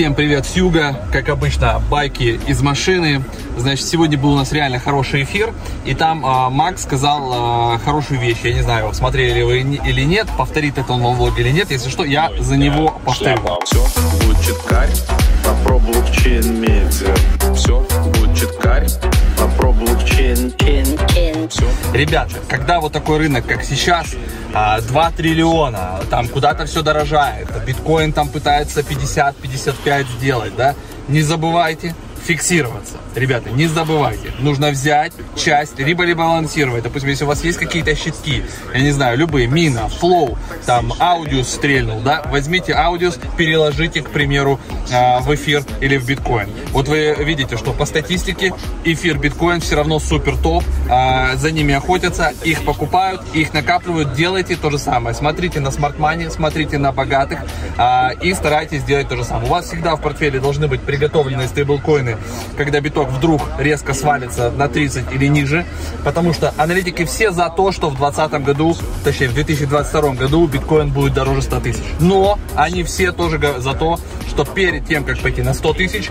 Всем привет с юга, как обычно, байки из машины. Значит, сегодня был у нас реально хороший эфир, и там э, Макс сказал э, хорошую вещь. Я не знаю, смотрели вы или нет, повторит это он в влоге или нет. Если что, я за него повторю. Все будет читкарь, попробуй блокчейн медиа. Все будет читкарь, попробуй блокчейн. Ребята, когда вот такой рынок, как сейчас, 2 а, триллиона, там куда-то все дорожает, биткоин там пытается 50-55 сделать, да, не забывайте, фиксироваться. Ребята, не забывайте, нужно взять часть, либо ребалансировать. Допустим, если у вас есть какие-то щитки, я не знаю, любые, Mina, Flow, там, Audius стрельнул, да, возьмите Audius, переложите, к примеру, а, в эфир или в биткоин. Вот вы видите, что по статистике эфир, биткоин все равно супер топ, а, за ними охотятся, их покупают, их накапливают, делайте то же самое. Смотрите на smart смотрите на богатых а, и старайтесь делать то же самое. У вас всегда в портфеле должны быть приготовленные стейблкоины когда биток вдруг резко свалится на 30 или ниже, потому что аналитики все за то, что в 2020 году, точнее в 2022 году биткоин будет дороже 100 тысяч. Но они все тоже за то, что перед тем, как пойти на 100 тысяч,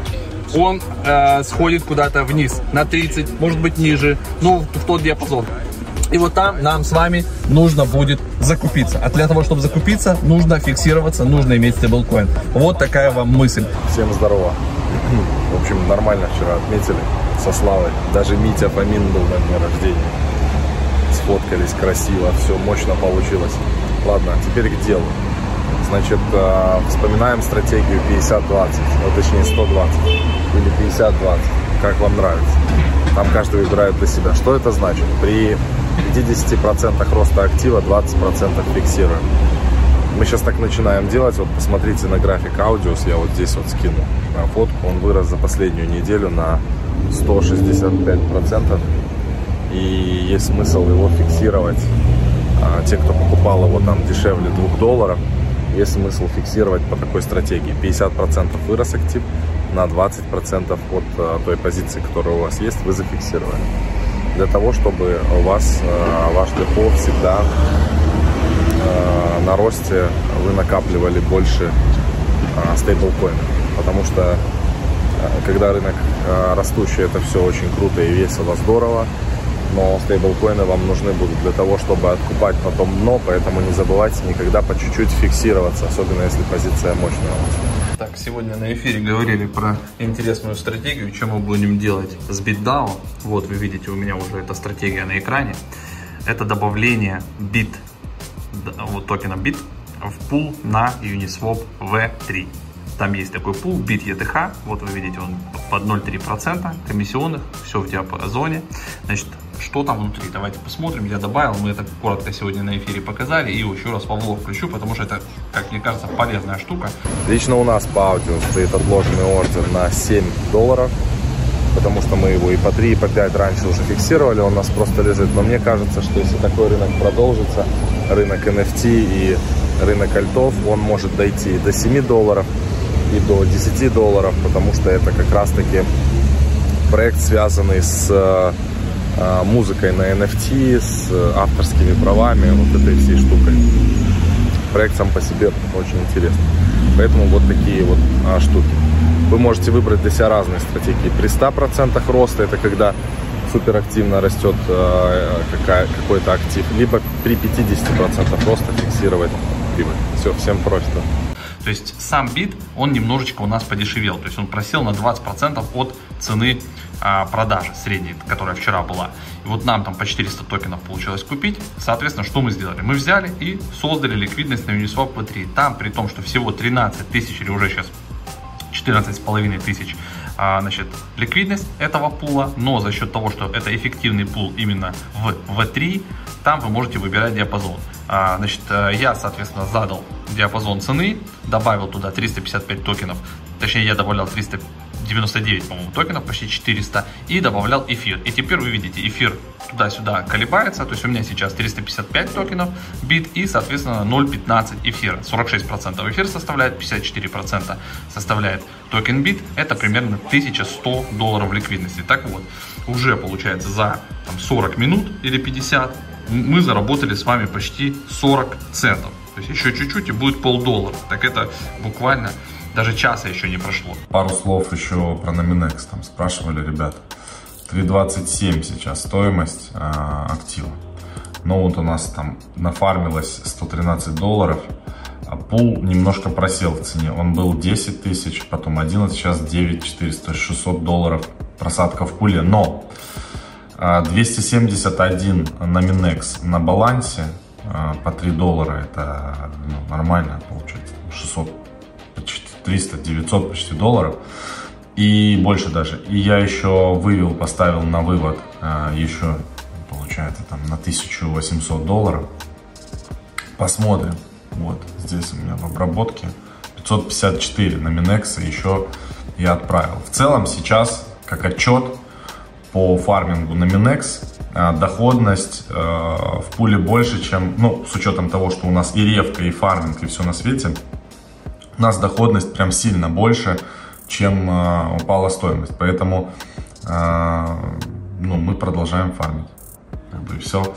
он э, сходит куда-то вниз, на 30, может быть ниже, ну в тот диапазон. И вот там нам с вами нужно будет закупиться. А для того, чтобы закупиться, нужно фиксироваться, нужно иметь стейблкоин. Вот такая вам мысль. Всем здорово. В общем, нормально вчера отметили со Славой. Даже Митя Фомин был на дне рождения. Сфоткались красиво, все мощно получилось. Ладно, теперь к делу. Значит, э, вспоминаем стратегию 50-20, ну, точнее 120 или 50-20, как вам нравится. Там каждый выбирает для себя. Что это значит? При 50% роста актива 20% фиксируем. Мы сейчас так начинаем делать. Вот посмотрите на график Audius. Я вот здесь вот скину фотку. Он вырос за последнюю неделю на 165%. И есть смысл его фиксировать. А те, кто покупал его там дешевле 2 долларов, есть смысл фиксировать по такой стратегии. 50% вырос актив, на 20% от а, той позиции, которая у вас есть, вы зафиксировали. Для того, чтобы у вас а, ваш депо всегда на росте вы накапливали больше стейблкоинов. Потому что когда рынок растущий, это все очень круто и весело, здорово. Но стейблкоины вам нужны будут для того, чтобы откупать потом дно, поэтому не забывайте никогда по чуть-чуть фиксироваться, особенно если позиция мощная у вас. Так, сегодня на эфире говорили про интересную стратегию, что мы будем делать с BitDAO. Вот вы видите, у меня уже эта стратегия на экране. Это добавление бит вот токена бит в пул на Uniswap V3. Там есть такой пул бит ETH, вот вы видите, он под 0,3% комиссионных, все в диапазоне. Значит, что там внутри, давайте посмотрим. Я добавил, мы это коротко сегодня на эфире показали, и еще раз по влог включу, потому что это, как мне кажется, полезная штука. Лично у нас по аудио стоит отложенный ордер на 7 долларов, потому что мы его и по 3, и по 5 раньше уже фиксировали, он у нас просто лежит. Но мне кажется, что если такой рынок продолжится, рынок NFT и рынок альтов, он может дойти до 7 долларов и до 10 долларов, потому что это как раз-таки проект, связанный с э, музыкой на NFT, с авторскими правами, вот этой всей штукой. Проект сам по себе очень интересный. Поэтому вот такие вот а, штуки. Вы можете выбрать для себя разные стратегии. При 100% роста это когда супер активно растет э, какой-то актив, либо при 50% роста фиксировать прибыль. Все, всем профита. То есть сам бит, он немножечко у нас подешевел. То есть он просел на 20% от цены а, продажи средней, которая вчера была. И вот нам там по 400 токенов получилось купить. Соответственно, что мы сделали? Мы взяли и создали ликвидность на Uniswap V3. Там, при том, что всего 13 тысяч или уже сейчас 14 с половиной тысяч значит, ликвидность этого пула, но за счет того, что это эффективный пул именно в V3, там вы можете выбирать диапазон. А, значит, э, я, соответственно, задал диапазон цены, добавил туда 355 токенов, точнее я добавлял 399, по-моему, токенов, почти 400, и добавлял эфир. И теперь вы видите, эфир туда-сюда колебается, то есть у меня сейчас 355 токенов бит и, соответственно, 0.15 эфира, 46% эфир составляет, 54% составляет токен бит, это примерно 1100 долларов ликвидности. Так вот, уже получается за там, 40 минут или 50 мы заработали с вами почти 40 центов. То есть еще чуть-чуть и будет полдоллара. Так это буквально Даже часа еще не прошло. Пару слов еще про Nominex. Там спрашивали ребята. 3.27 сейчас стоимость э, актива. Но вот у нас там нафармилось 113 долларов. А пул немножко просел в цене. Он был 10 тысяч, потом 11, сейчас 9 400, 600 долларов просадка в пуле. Но 271 на Минекс на балансе по 3 доллара. Это ну, нормально получается. 600, 300, 900 почти долларов. И больше даже. И я еще вывел, поставил на вывод еще, получается, там на 1800 долларов. Посмотрим. Вот здесь у меня в обработке 554 на Минекс еще я отправил. В целом сейчас, как отчет по фармингу на Минекс, э, доходность э, в пуле больше, чем, ну, с учетом того, что у нас и ревка, и фарминг, и все на свете, у нас доходность прям сильно больше, чем э, упала стоимость. Поэтому ну, мы продолжаем фармить. Как бы все.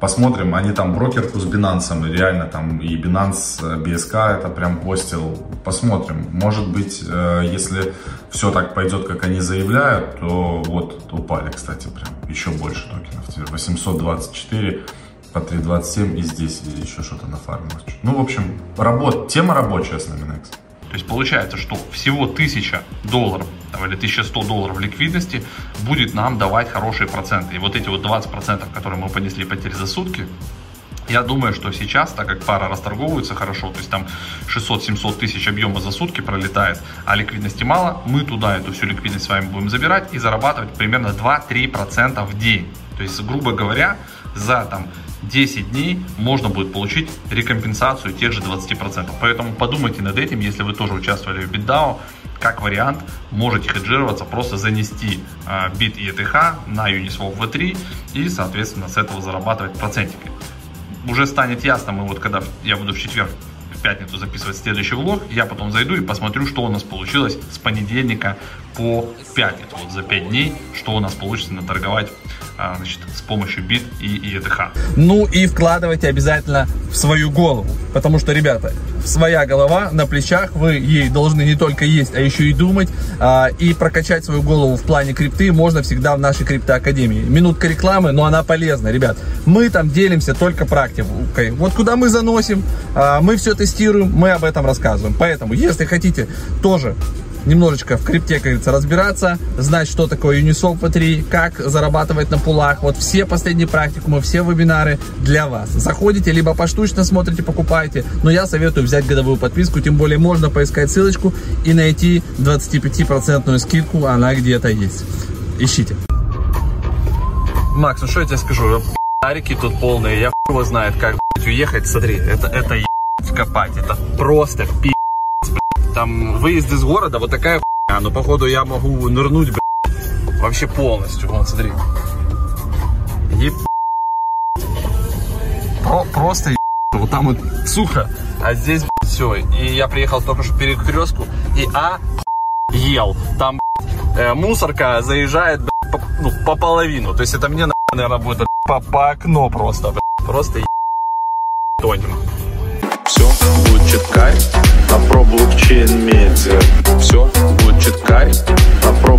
Посмотрим, они там брокерку с Binance, реально там и Binance BSK э, это прям постил. Посмотрим. Может быть, э, если все так пойдет, как они заявляют, то вот упали, кстати, прям еще больше токенов. 824 по 3.27 и здесь еще что-то нафармилось. Ну, в общем, работ, тема рабочая с Nominex. То есть получается, что всего 1000 долларов там, или 1100 долларов ликвидности будет нам давать хорошие проценты. И вот эти вот 20%, которые мы понесли потери за сутки, я думаю, что сейчас, так как пара расторговывается хорошо, то есть там 600-700 тысяч объема за сутки пролетает, а ликвидности мало, мы туда эту всю ликвидность с вами будем забирать и зарабатывать примерно 2-3% в день. То есть, грубо говоря, за там 10 дней можно будет получить рекомпенсацию тех же 20%. Поэтому подумайте над этим, если вы тоже участвовали в BitDAO, как вариант можете хеджироваться, просто занести э, бит и ETH на Uniswap V3 и, соответственно, с этого зарабатывать процентики. Уже станет ясно, мы вот когда я буду в четверг пятницу записывать следующий влог, я потом зайду и посмотрю, что у нас получилось с понедельника по пятницу, вот за 5 дней, что у нас получится наторговать а, значит, с помощью бит и ETH. Ну и вкладывайте обязательно в свою голову, потому что, ребята, своя голова на плечах, вы ей должны не только есть, а еще и думать, а, и прокачать свою голову в плане крипты можно всегда в нашей криптоакадемии. Минутка рекламы, но она полезна, ребят. Мы там делимся только практикой. Вот куда мы заносим, а, мы все тестируем, мы об этом рассказываем. Поэтому, если хотите тоже немножечко в крипте, как говорится, разбираться, знать, что такое Uniswap V3, как зарабатывать на пулах. Вот все последние практикумы, все вебинары для вас. Заходите, либо поштучно смотрите, покупаете. Но я советую взять годовую подписку, тем более можно поискать ссылочку и найти 25% скидку, она где-то есть. Ищите. Макс, ну что я тебе скажу? Арики тут полные, я его знает, как уехать. Смотри, это, это копать, это просто пи там выезд из города, вот такая хуйня. Но походу я могу нырнуть, блядь, вообще полностью. Вон, смотри. Еб... Про, просто еб... Вот там вот сухо, а здесь блядь, все. И я приехал только что перекрестку и а ел. Там э, мусорка заезжает блядь, по, ну, по. То есть это мне, наверное, будет по, по окно просто. Блядь. Просто еб... тонем. Все будет кайф а про блокчейн медиа. Все будет читка, а про